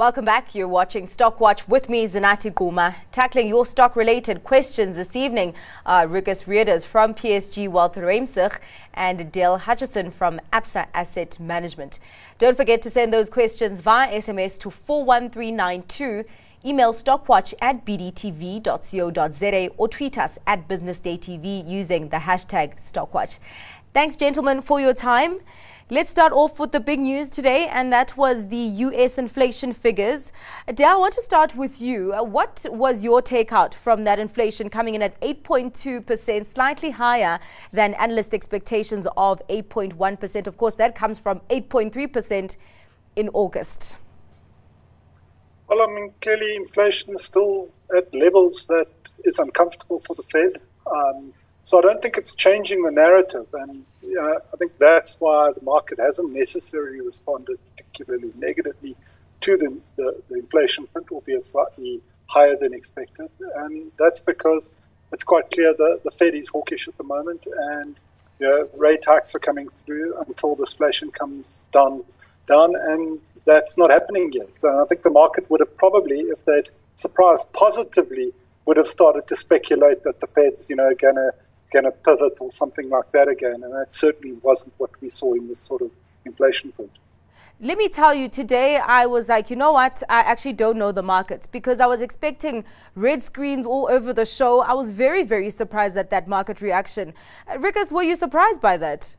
Welcome back. You're watching Stock Watch with me, Zinathi Gquma. Tackling your stock related questions this evening uh, are Rikus Readers from PSG Wealth Reimsig and Dale Hutchison from Absa Asset Management. Don't forget to send those questions via SMS to 41392. Email stockwatch at bdtv.co.za or tweet us at businessdaytv using the hashtag stockwatch. Thanks, gentlemen, for your time. Let's start off with the big news today, and that was the US inflation figures. Dale, I want to start with you. Uh, what was your takeout from that inflation coming in at 8.2%, slightly higher than analyst expectations of 8.1%? Of course, that comes from 8.3% in August. Well, I mean, clearly inflation is still at levels that is uncomfortable for the Fed. Um, so I don't think it's changing the narrative. And I think that's why the market hasn't necessarily responded particularly negatively to the, the, the inflation print, albeit slightly higher than expected. And that's because it's quite clear that the Fed is hawkish at the moment, and you know, rate hikes are coming through until the inflation comes down, down, and that's not happening yet. So I think the market would have probably, if they'd surprised positively, would have started to speculate that the Fed's, you know, going to going to pivot or something like that again. And that certainly wasn't what we saw in this sort of inflation print. Let me tell you, today I was like, you know what? I actually don't know the markets because I was expecting red screens all over the show. I was very, very surprised at that market reaction. Uh, Rikus, were you surprised by that?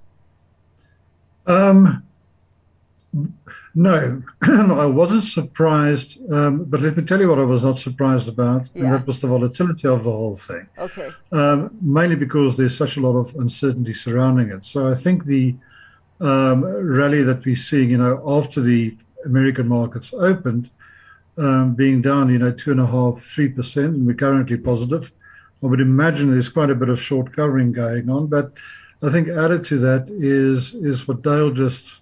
Um, no, I wasn't surprised. Um, but let me tell you what I was not surprised about, yeah. and that was the volatility of the whole thing. Okay. Um, mainly because there's such a lot of uncertainty surrounding it. So I think the um, rally that we're seeing, you know, after the American markets opened, um, being down, you know, two and a half, three percent, and we're currently positive. I would imagine there's quite a bit of short covering going on, but I think added to that is is what Dale just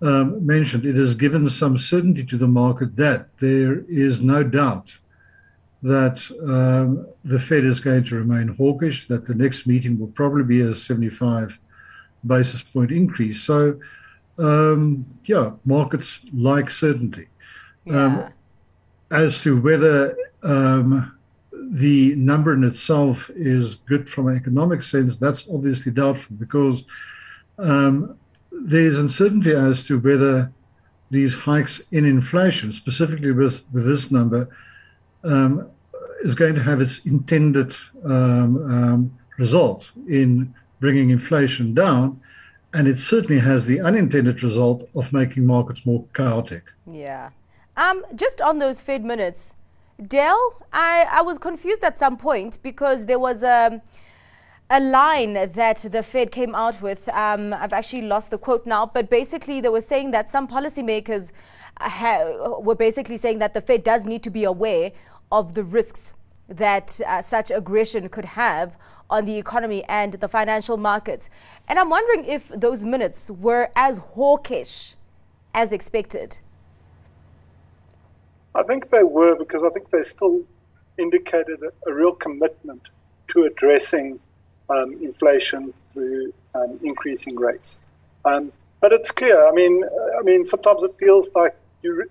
um, mentioned, it has given some certainty to the market that there is no doubt that um, the Fed is going to remain hawkish, that the next meeting will probably be a 75 basis point increase. So, um, yeah, markets like certainty. Um, yeah. as to whether um, the number in itself is good from an economic sense, that's obviously doubtful because um, there's uncertainty as to whether these hikes in inflation, specifically with, with this number, um, is going to have its intended um, um, result in bringing inflation down. And it certainly has the unintended result of making markets more chaotic. Yeah. Um, just on those Fed minutes, Dell, I, I was confused at some point because there was a a line that the Fed came out with. Um, I've actually lost the quote now, but basically they were saying that some policymakers ha- were basically saying that the Fed does need to be aware of the risks that uh, such aggression could have on the economy and the financial markets. And I'm wondering if those minutes were as hawkish as expected. I think they were because I think they still indicated a, a real commitment to addressing um, inflation through um, increasing rates. Um, but it's clear. I mean, I mean, sometimes it feels like you,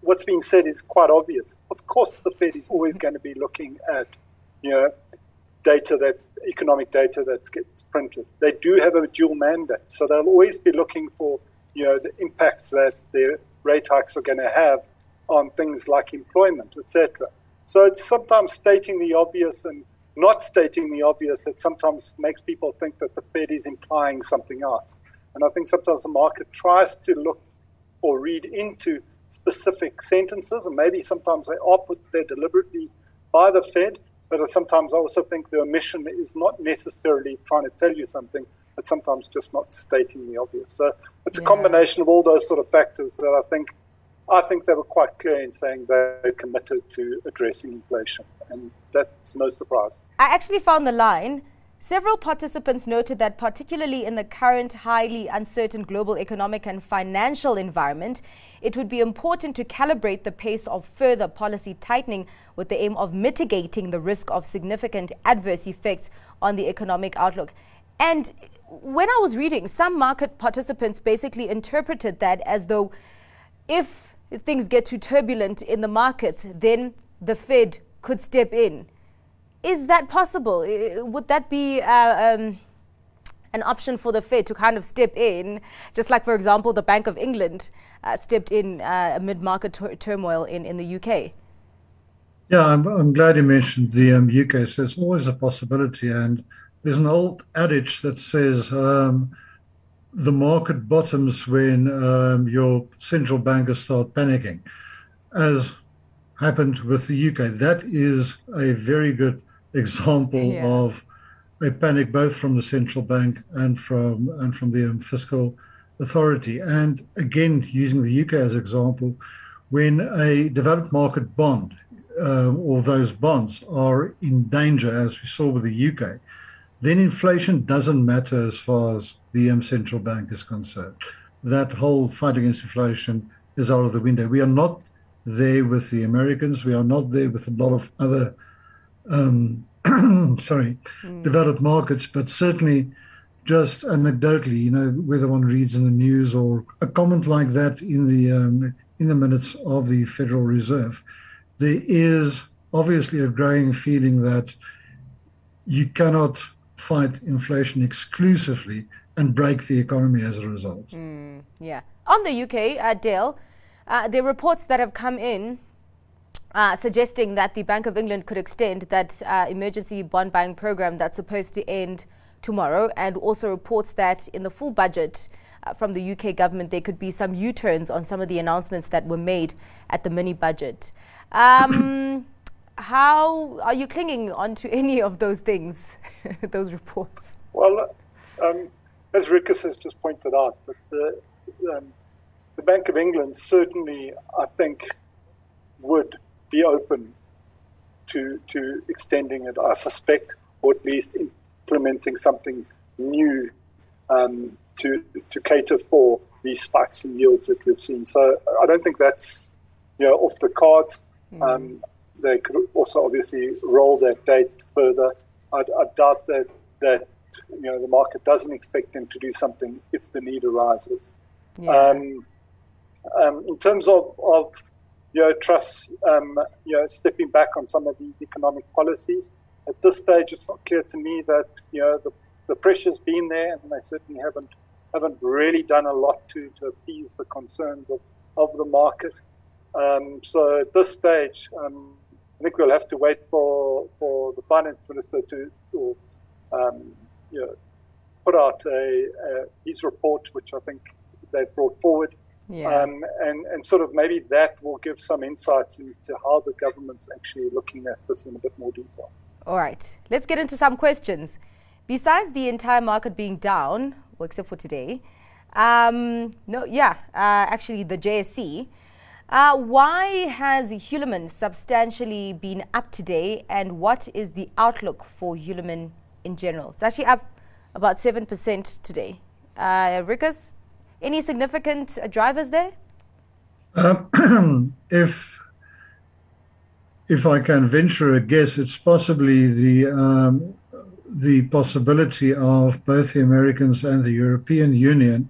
what's being said is quite obvious. Of course, the Fed is always going to be looking at, you know, data that economic data that gets printed. They do have a dual mandate, so they'll always be looking for, you know, the impacts that their rate hikes are going to have on things like employment, etc. So it's sometimes stating the obvious and not stating the obvious that sometimes makes people think that the Fed is implying something else. And I think sometimes the market tries to look or read into specific sentences, and maybe sometimes they are put there deliberately by the Fed. But sometimes I also think the omission is not necessarily trying to tell you something, but sometimes just not stating the obvious. So it's yeah. a combination of all those sort of factors that I think I think they were quite clear in saying they're committed to addressing inflation, and that's no surprise. I actually found the line. Several participants noted that, particularly in the current highly uncertain global economic and financial environment, it would be important to calibrate the pace of further policy tightening with the aim of mitigating the risk of significant adverse effects on the economic outlook. And when I was reading, some market participants basically interpreted that as though if things get too turbulent in the markets, then the Fed could step in. Is that possible? Would that be uh, um, an option for the Fed to kind of step in, just like, for example, the Bank of England uh, stepped in uh, amid market tur- turmoil in, in the UK? Yeah, I'm, I'm glad you mentioned the um, UK. So it's always a possibility. And there's an old adage that says um, the market bottoms when um, your central bankers start panicking, as happened with the UK. That is a very good example yeah. of a panic both from the central bank and from and from the um, fiscal authority. And again, using the UK as example, when a developed market bond uh, or those bonds are in danger, as we saw with the UK, then inflation doesn't matter as far as the um, central bank is concerned. That whole fight against inflation is out of the window. We are not there with the Americans. We are not there with a lot of other, um, sorry, mm. developed markets. But certainly, just anecdotally, you know, whether one reads in the news or a comment like that in the um, in the minutes of the Federal Reserve, there is obviously a growing feeling that you cannot fight inflation exclusively and break the economy as a result. Mm, yeah. On the UK, uh, Dale, uh, there are reports that have come in uh, suggesting that the Bank of England could extend that uh, emergency bond buying program that's supposed to end tomorrow, and also reports that in the full budget uh, from the UK government, there could be some U turns on some of the announcements that were made at the mini budget. Um, how are you clinging onto any of those things, those reports? Well, um, as Rikus has just pointed out, but the, um, the Bank of England certainly, I think, would be open to to extending it. I suspect, or at least implementing something new um, to to cater for these spikes in yields that we've seen. So I don't think that's you know off the cards. Mm. they could also obviously roll that date further. I, I doubt that that you know the market doesn't expect them to do something if the need arises. Yeah. Um, um, in terms of, of you know, trust, um, you know, stepping back on some of these economic policies, at this stage, it's not clear to me that you know the, the pressure's been there, and they certainly haven't haven't really done a lot to, to appease the concerns of, of the market. Um, so at this stage, um, I think we'll have to wait for for the finance minister to, to um, you know, put out a, a, his report, which I think they've brought forward. Yeah. Um, and, and sort of maybe that will give some insights into how the government's actually looking at this in a bit more detail. All right, let's get into some questions. Besides the entire market being down, well, except for today, um, no, yeah, uh, actually the JSE. Uh, why has Hulamin substantially been up today, and what is the outlook for Hulamin in general? It's actually up about 7% today. Uh, Rikus, any significant uh, drivers there? Um, if if I can venture a guess, it's possibly the um, the possibility of both the Americans and the European Union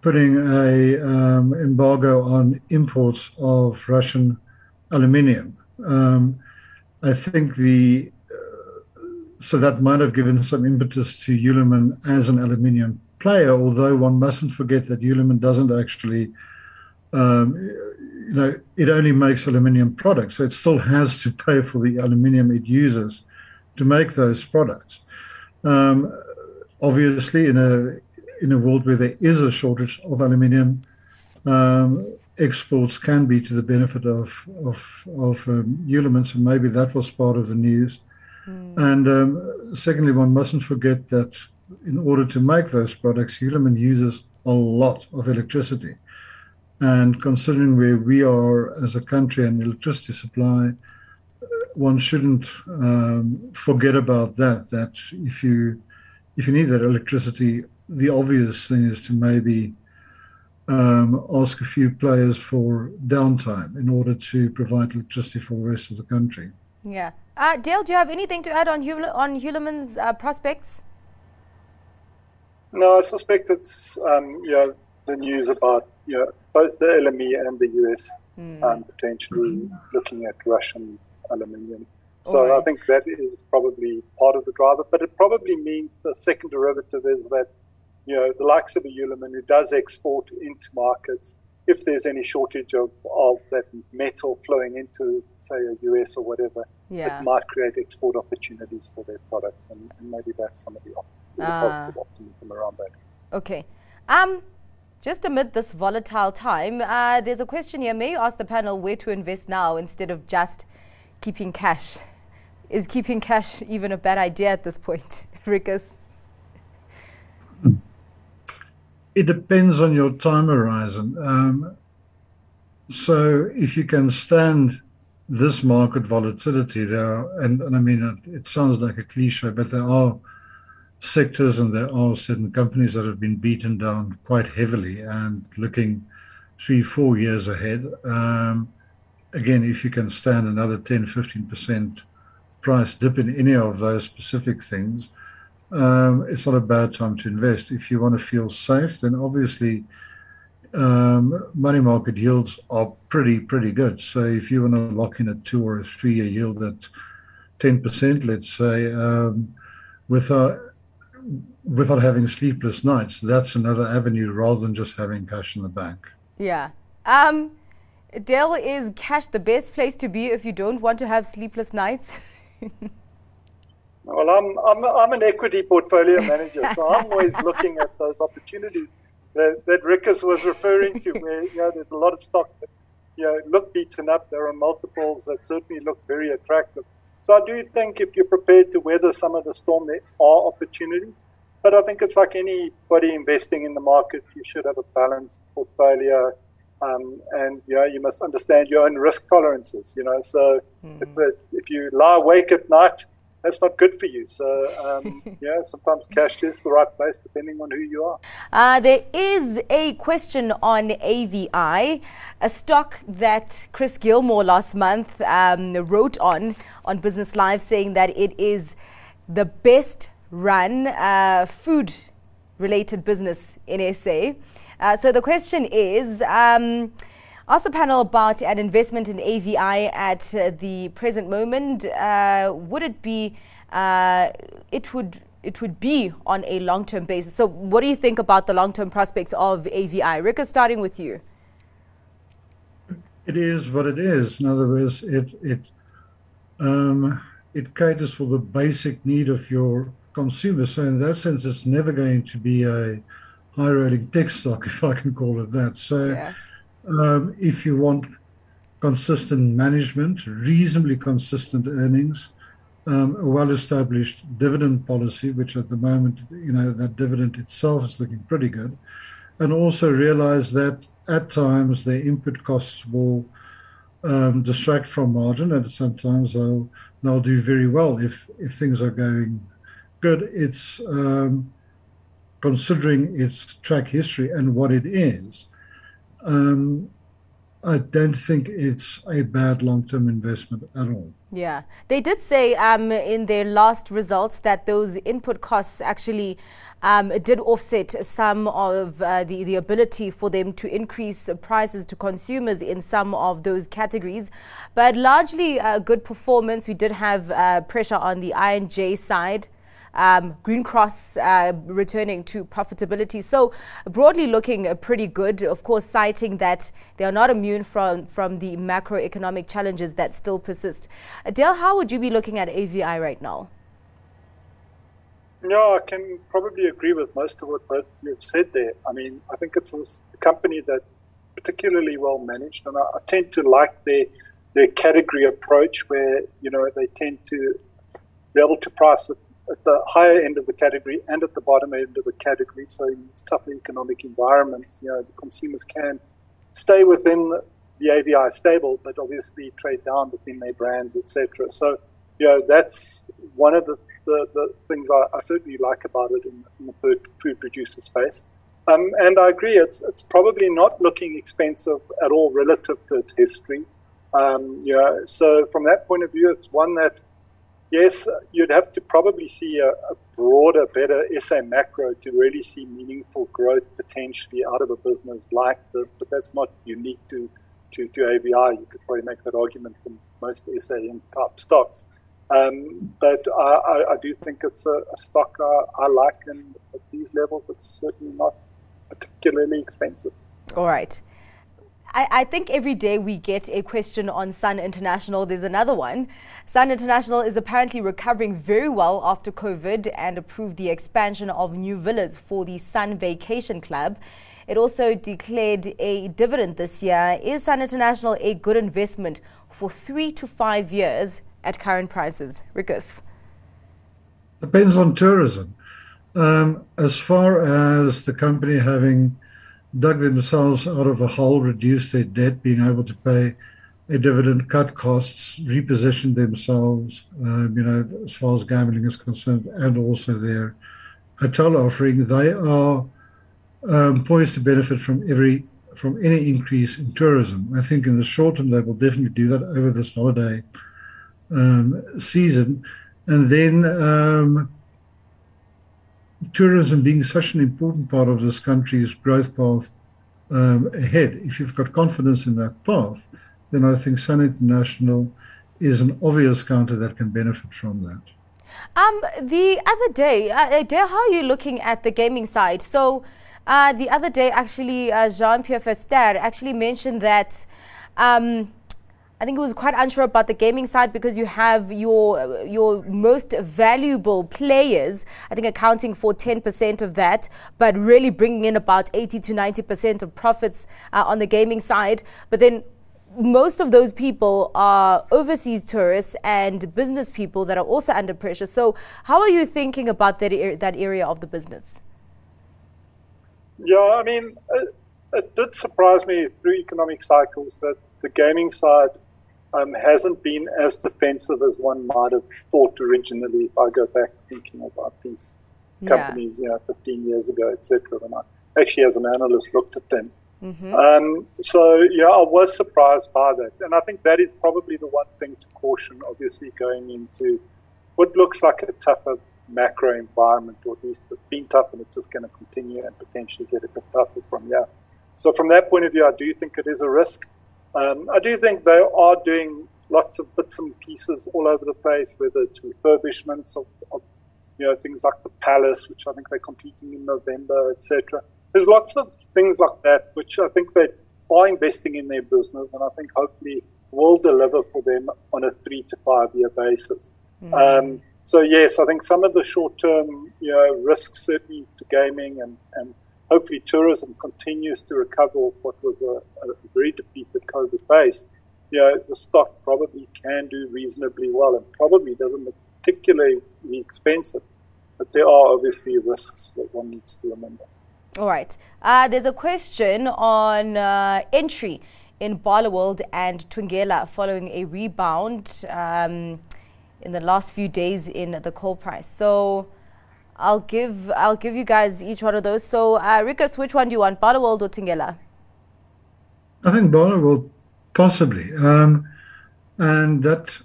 putting a um, embargo on imports of Russian aluminium. Um, I think the so that might have given some impetus to Hulamin as an aluminium player, although one mustn't forget that Hulamin doesn't actually, um, you know, it only makes aluminium products. So it still has to pay for the aluminium it uses to make those products. Um, obviously, in a in a world where there is a shortage of aluminium, um, exports can be to the benefit of of of um. So maybe that was part of the news. Mm. And um, secondly, one mustn't forget that in order to make those products, Hulamin uses a lot of electricity. And considering where we are as a country and electricity supply, one shouldn't um, forget about that. That if you if you need that electricity, the obvious thing is to maybe um, ask a few players for downtime in order to provide electricity for the rest of the country. Yeah, uh, Dale, do you have anything to add on Hul- on Hulamin's uh, prospects? No, I suspect it's um, you know the news about you know both the LME and the US mm. um, potentially looking at Russian aluminium. So right. I think that is probably part of the driver, but it probably means the second derivative is that you know the likes of a Hulamin who does export into markets. If there's any shortage of, of that metal flowing into, say, a US or whatever, yeah. it might create export opportunities for their products, and, and maybe that's some of the, the uh, positive optimism around that. Okay. Um, just amid this volatile time, uh, there's a question here. May you ask the panel where to invest now instead of just keeping cash? Is keeping cash even a bad idea at this point, Rikus? It depends on your time horizon. Um, so if you can stand this market volatility, there are, and, and I mean, it, it sounds like a cliche, but there are sectors and there are certain companies that have been beaten down quite heavily and looking three, four years ahead. Um, again, if you can stand another 10, 15% price dip in any of those specific things, um, it's not a bad time to invest. If you want to feel safe, then obviously um, money market yields are pretty, pretty good. So if you want to lock in a two or a three year yield at 10%, let's say, um, without without having sleepless nights. That's another avenue rather than just having cash in the bank. Yeah. Um, Dale, is cash the best place to be if you don't want to have sleepless nights? well, I'm, I'm, I'm an equity portfolio manager, so I'm always looking at those opportunities that, that was referring to, where you know, there's a lot of stocks that you know, look beaten up. There are multiples that certainly look very attractive. So I do think if you're prepared to weather some of the storm, there are opportunities. But I think it's like anybody investing in the market, you should have a balanced portfolio. Um, and you know, you must understand your own risk tolerances. You know, so mm. if, if you lie awake at night, that's not good for you. So, um, yeah, sometimes cash is the right place depending on who you are. Uh, there is a question on AVI, a stock that Chris Gilmour last month um, wrote on on Business Live, saying that it is the best run uh, food related business in SA. Uh, so the question is um, ask the panel about an investment in AVI at uh, the present moment. Uh, would it be, uh, it would it would be on a long term basis. So, what do you think about the long term prospects of AVI? Rick, starting with you. It is what it is. In other words, it it um, it caters for the basic need of your consumer. So in that sense, it's never going to be a high rating tech stock, if I can call it that. So yeah. Um, if you want consistent management, reasonably consistent earnings, um, a well-established dividend policy, which at the moment, you know, that dividend itself is looking pretty good, and also realize that at times their input costs will um, distract from margin, and sometimes they'll they'll do very well if if things are going good. It's um, considering its track history and what it is. Um, I don't think it's a bad long term investment at all. Yeah. They did say um, in their last results that those input costs actually um, did offset some of uh, the, the ability for them to increase prices to consumers in some of those categories. But largely uh, good performance. We did have uh, pressure on the I&J side um, Green Cross uh, returning to profitability. So broadly looking uh, pretty good. Of course, citing that they are not immune from from the macroeconomic challenges that still persist. Adele, how would you be looking at AVI right now? Yeah, I can probably agree with most of what both of you have said there. I mean, I think it's a company that's particularly well managed, and I, I tend to like their their category approach, where you know they tend to be able to price it at the higher end of the category and at the bottom end of the category. So in these tough economic environments, you know, the consumers can stay within the AVI stable, but obviously trade down within their brands, etc. So, you know, that's one of the, the, the things I, I, certainly like about it in, in the food, food producer space. Um, and I agree, it's, it's probably not looking expensive at all relative to its history. Um, you know, so from that point of view, it's one that yes, you'd have to probably see a, a, broader, better SA macro to really see meaningful growth potentially out of a business like this. But that's not unique to, to, to AVI. You could probably make that argument for most SAM type stocks. Um, but I, I, I, do think it's a, a stock I, I like, and at these levels, it's certainly not particularly expensive. All right. I, I, think every day we get a question on Sun International. There's another one. Sun International is apparently recovering very well after COVID and approved the expansion of new villas for the Sun Vacation Club. It also declared a dividend this year. Is Sun International a good investment for three to five years at current prices? Rikus. Depends on tourism. Um, as far as the company having dug themselves out of a hole, reduced their debt, being able to pay a dividend, cut costs, repositioned themselves, um, you know, as far as gambling is concerned, and also their hotel offering, they are um, poised to benefit from every from any increase in tourism. I think in the short term they will definitely do that over this holiday um, season, and then um, tourism being such an important part of this country's growth path um, ahead. If you've got confidence in that path, then I think Sun International is an obvious counter that can benefit from that. Um, the other day, uh, Dale, how are you looking at the gaming side? So, uh, the other day, actually, uh, Jean Pierre Verster actually mentioned that um, I think it was quite unsure about the gaming side because you have your your most valuable players, I think accounting for 10% of that, but really bringing in about 80 to 90% of profits uh, on the gaming side. But then most of those people are overseas tourists and business people that are also under pressure. So, how are you thinking about that, that area of the business? Yeah, I mean, it, it did surprise me through economic cycles that the gaming side um, hasn't been as defensive as one might have thought originally. If I go back thinking about these yeah. companies, you know, 15 years ago, etc. When I actually, as an analyst, looked at them. Mm-hmm. Um, so, yeah, I was surprised by that. And I think that is probably the one thing to caution, obviously, going into what looks like a tougher macro environment, or at least it's been tough and it's just going to continue and potentially get a bit tougher from here. So, from that point of view, I do think it is a risk. Um, I do think they are doing lots of bits and pieces all over the place, whether it's refurbishments of, of you know things like the Palace, which I think they're completing in November, etc. There's lots of things like that which I think they are investing in their business, and I think hopefully will deliver for them on a three to five year basis. Mm. Um, so yes, I think some of the short term you know risks certainly to gaming and, and hopefully tourism continues to recover what was a, a very depleted COVID base, you know, the stock probably can do reasonably well and probably doesn't particularly expensive. But there are obviously risks that one needs to remember. All right. Uh, there's a question on uh, entry in Barloworld and Thungela following a rebound um, in the last few days in the coal price. So, I'll give I'll give you guys each one of those. So, uh, Rikus, which one do you want, Barloworld or Thungela? I think Barloworld, possibly, um, and that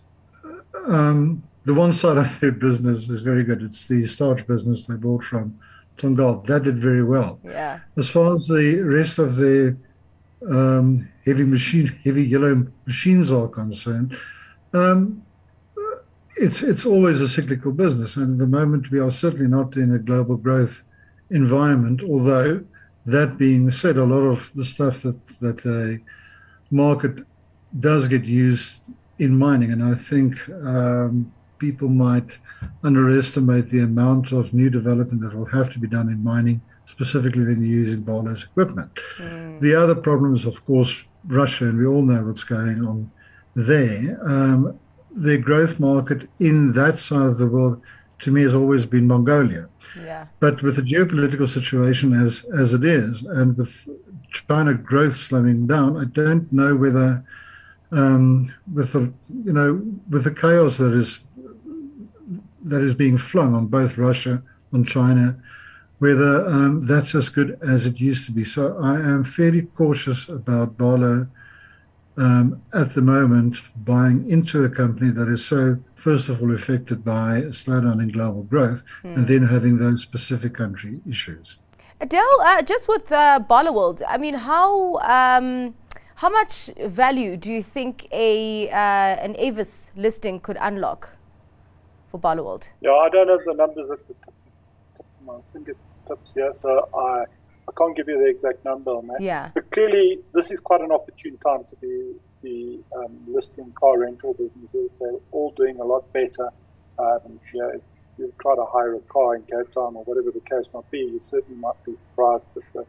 um, the one side of their business is very good. It's the starch business they bought from Tongaat. That did very well. Yeah. As far as the rest of the um, heavy machine, heavy yellow machines are concerned, um, it's it's always a cyclical business, and at the moment we are certainly not in a global growth environment. Although that being said, a lot of the stuff that that a market does get used in mining, and I think um, people might underestimate the amount of new development that will have to be done in mining, specifically then using Barlow's equipment. Mm. The other problem is, of course, Russia, and we all know what's going on there. Um, the growth market in that side of the world to me has always been Mongolia. Yeah. But with the geopolitical situation as as it is, and with China growth slowing down, I don't know whether um, with the you know with the chaos that is that is being flung on both Russia on China, whether um, that's as good as it used to be. So I am fairly cautious about Barlow um, at the moment buying into a company that is so, first of all, affected by a slowdown in global growth mm. and then having those specific country issues. Adele, uh, just with uh, Barloworld, I mean, how um, how much value do you think a uh, an Avis listing could unlock for Barloworld? Yeah, I don't have the numbers at the top, top of my fingertips here, so I I can't give you the exact number on that. Yeah. But clearly, this is quite an opportune time to be the um, listing car rental businesses. They're all doing a lot better. Um, you know, if you try to hire a car in Cape Town or whatever the case might be, you certainly might be surprised at the,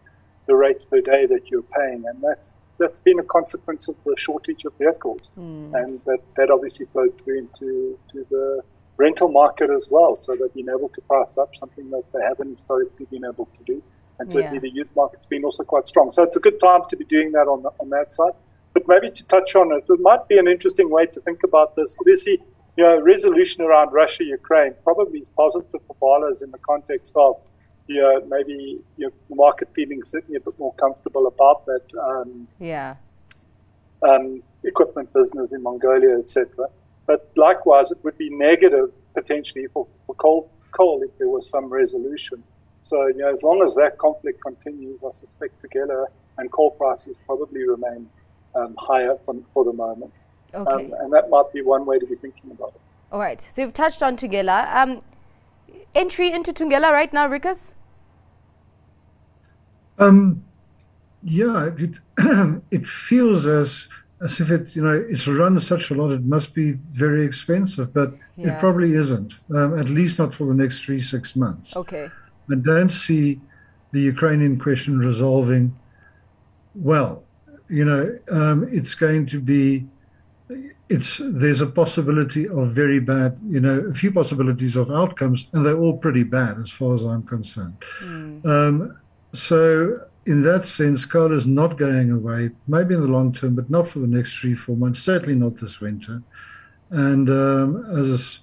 the rates per day that you're paying, and that's that's been a consequence of the shortage of vehicles, mm. and that, that obviously flowed through into to the rental market as well. So they've been able to price up something that they haven't historically been able to do and certainly yeah. the youth market's been also quite strong. So it's a good time to be doing that on the, on that side. But maybe to touch on it, it might be an interesting way to think about this. Obviously, you know, resolution around Russia Ukraine probably positive for Barlows in the context of you know, maybe you know, the market feeling certainly a bit more comfortable about that. Um, yeah. Um, equipment business in Mongolia, etc. But likewise, it would be negative potentially for, for coal, coal if there was some resolution. So, you know, as long as that conflict continues, I suspect Thungela and coal prices probably remain um, higher for, for the moment. Okay. Um, and that might be one way to be thinking about it. All right. So you've touched on Thungela. Um, entry into Thungela right now, Rikus? Um, yeah, it, it feels as as if it, you know, it's run such a lot, it must be very expensive, but yeah. it probably isn't. Um, at least not for the next three six months. Okay. I don't see the Ukrainian question resolving well. You know, um, it's going to be. It's there's a possibility of very bad, you know, a few possibilities of outcomes, and they're all pretty bad as far as I'm concerned. Mm. Um, so, in that sense, coal is not going away. Maybe in the long term, but not for the next three, four months. Certainly not this winter. And um, as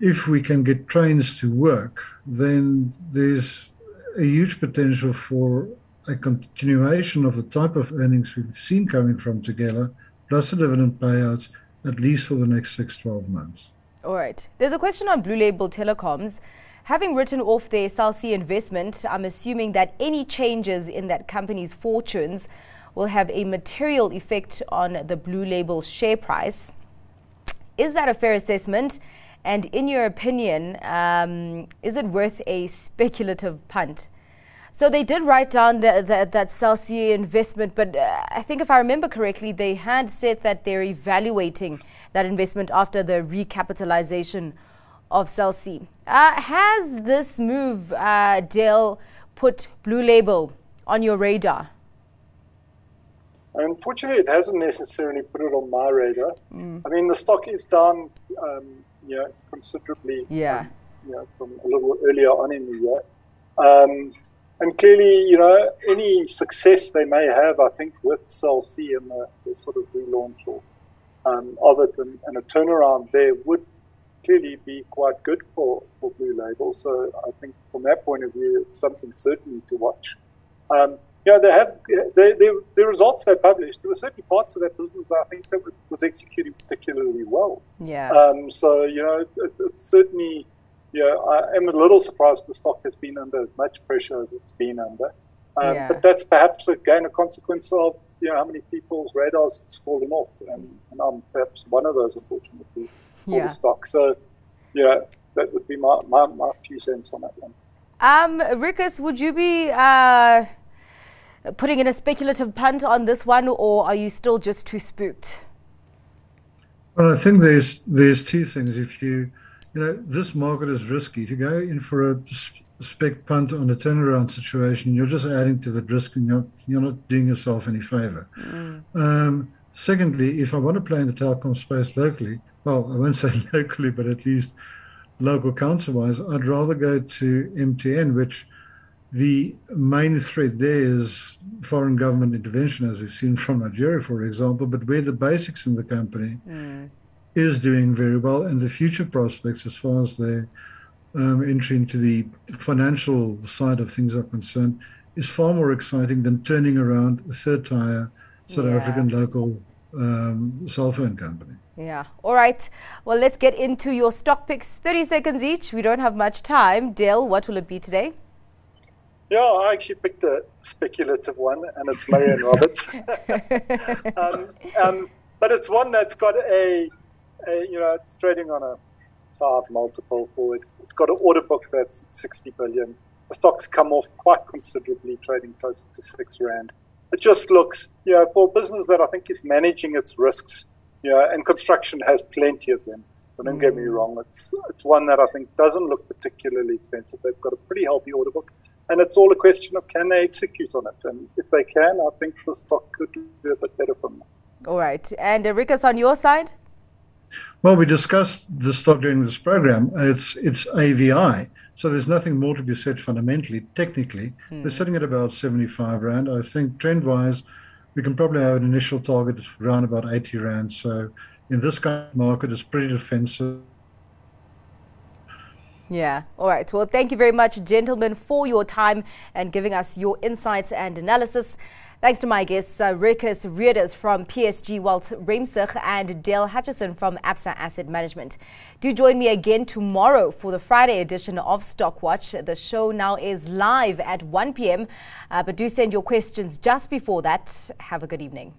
if we can get trains to work, then there's a huge potential for a continuation of the type of earnings we've seen coming from Thungela, plus the dividend payouts, at least for the next six, 12 months. All right. There's a question on Blue Label Telecoms. Having written off their Cell C investment, I'm assuming that any changes in that company's fortunes will have a material effect on the Blue Label share price. Is that a fair assessment? And in your opinion, um, is it worth a speculative punt? So they did write down the, the, that Cell C investment, but uh, I think if I remember correctly, they had said that they're evaluating that investment after the recapitalization of Cell C. Uh, has this move, uh, Dale, put Blue Label on your radar? Unfortunately, it hasn't necessarily put it on my radar. Mm. I mean, the stock is down um, know, considerably. Yeah. Um, you know, from a little earlier on in the year. Um, and clearly, you know, any success they may have, I think, with Cell C and the, the sort of relaunch or, um, of it and, and, a turnaround there would clearly be quite good for, for Blue Label. So I think from that point of view, it's something certainly to watch. Um, you know, they have they, they, the results they published. There were certainly parts of that business that I think that was executing particularly well. Yeah. Um, so you know, it, it's certainly, yeah, I am a little surprised the stock has been under as much pressure as it's been under. Um, yeah. But that's perhaps again a consequence of you know how many people's radars it's fallen off, and, and I'm perhaps one of those, unfortunately, for yeah. the stock. So, yeah, that would be my, my, my few cents on that one. Um, Rikus, would you be uh, putting in a speculative punt on this one, or are you still just too spooked? Well, I think there's there's two things. If you, you know, this market is risky. If you go in for a spec punt on a turnaround situation, you're just adding to the risk, and you're you're not doing yourself any favor. Mm. Um, secondly, if I want to play in the telecom space locally, well, I won't say locally, but at least local council-wise, I'd rather go to MTN, which the main threat there is foreign government intervention, as we've seen from Nigeria, for example, but where the basics in the company mm. is doing very well, and the future prospects as far as their um, entry into the financial side of things are concerned is far more exciting than turning around a third tier South yeah. African local um, cell phone company. Yeah. All right. Well, let's get into your stock picks. 30 seconds each. We don't have much time. Dale, what will it be today? Yeah, I actually picked a speculative one, and it's Murray & Roberts. um, um, but it's one that's got a, a, you know, it's trading on a five multiple forward. It's got an order book that's 60 billion. The stock's come off quite considerably, trading close to six rand. It just looks, you know, for a business that I think is managing its risks, you know, and construction has plenty of them. But don't get me mm. wrong, it's it's one that I think doesn't look particularly expensive. They've got a pretty healthy order book and it's all a question of can they execute on it. And if they can, I think the stock could do a bit better from them. All right. And uh, Rikus, on your side? Well, we discussed the stock during this program. It's it's AVI, so there's nothing more to be said fundamentally. Technically, hmm. they're sitting at about 75 rand. I think trend-wise, we can probably have an initial target around about 80 rand. So in this kind of market, it's pretty defensive. Yeah. All right. Well, thank you very much, gentlemen, for your time and giving us your insights and analysis. Thanks to my guests, uh, Rikus Rearders from PSG Wealth Riemsig and Dale Hutchison from Absa Asset Management. Do join me again tomorrow for the Friday edition of Stockwatch. The show now is live at 1 p.m., uh, but do send your questions just before that. Have a good evening.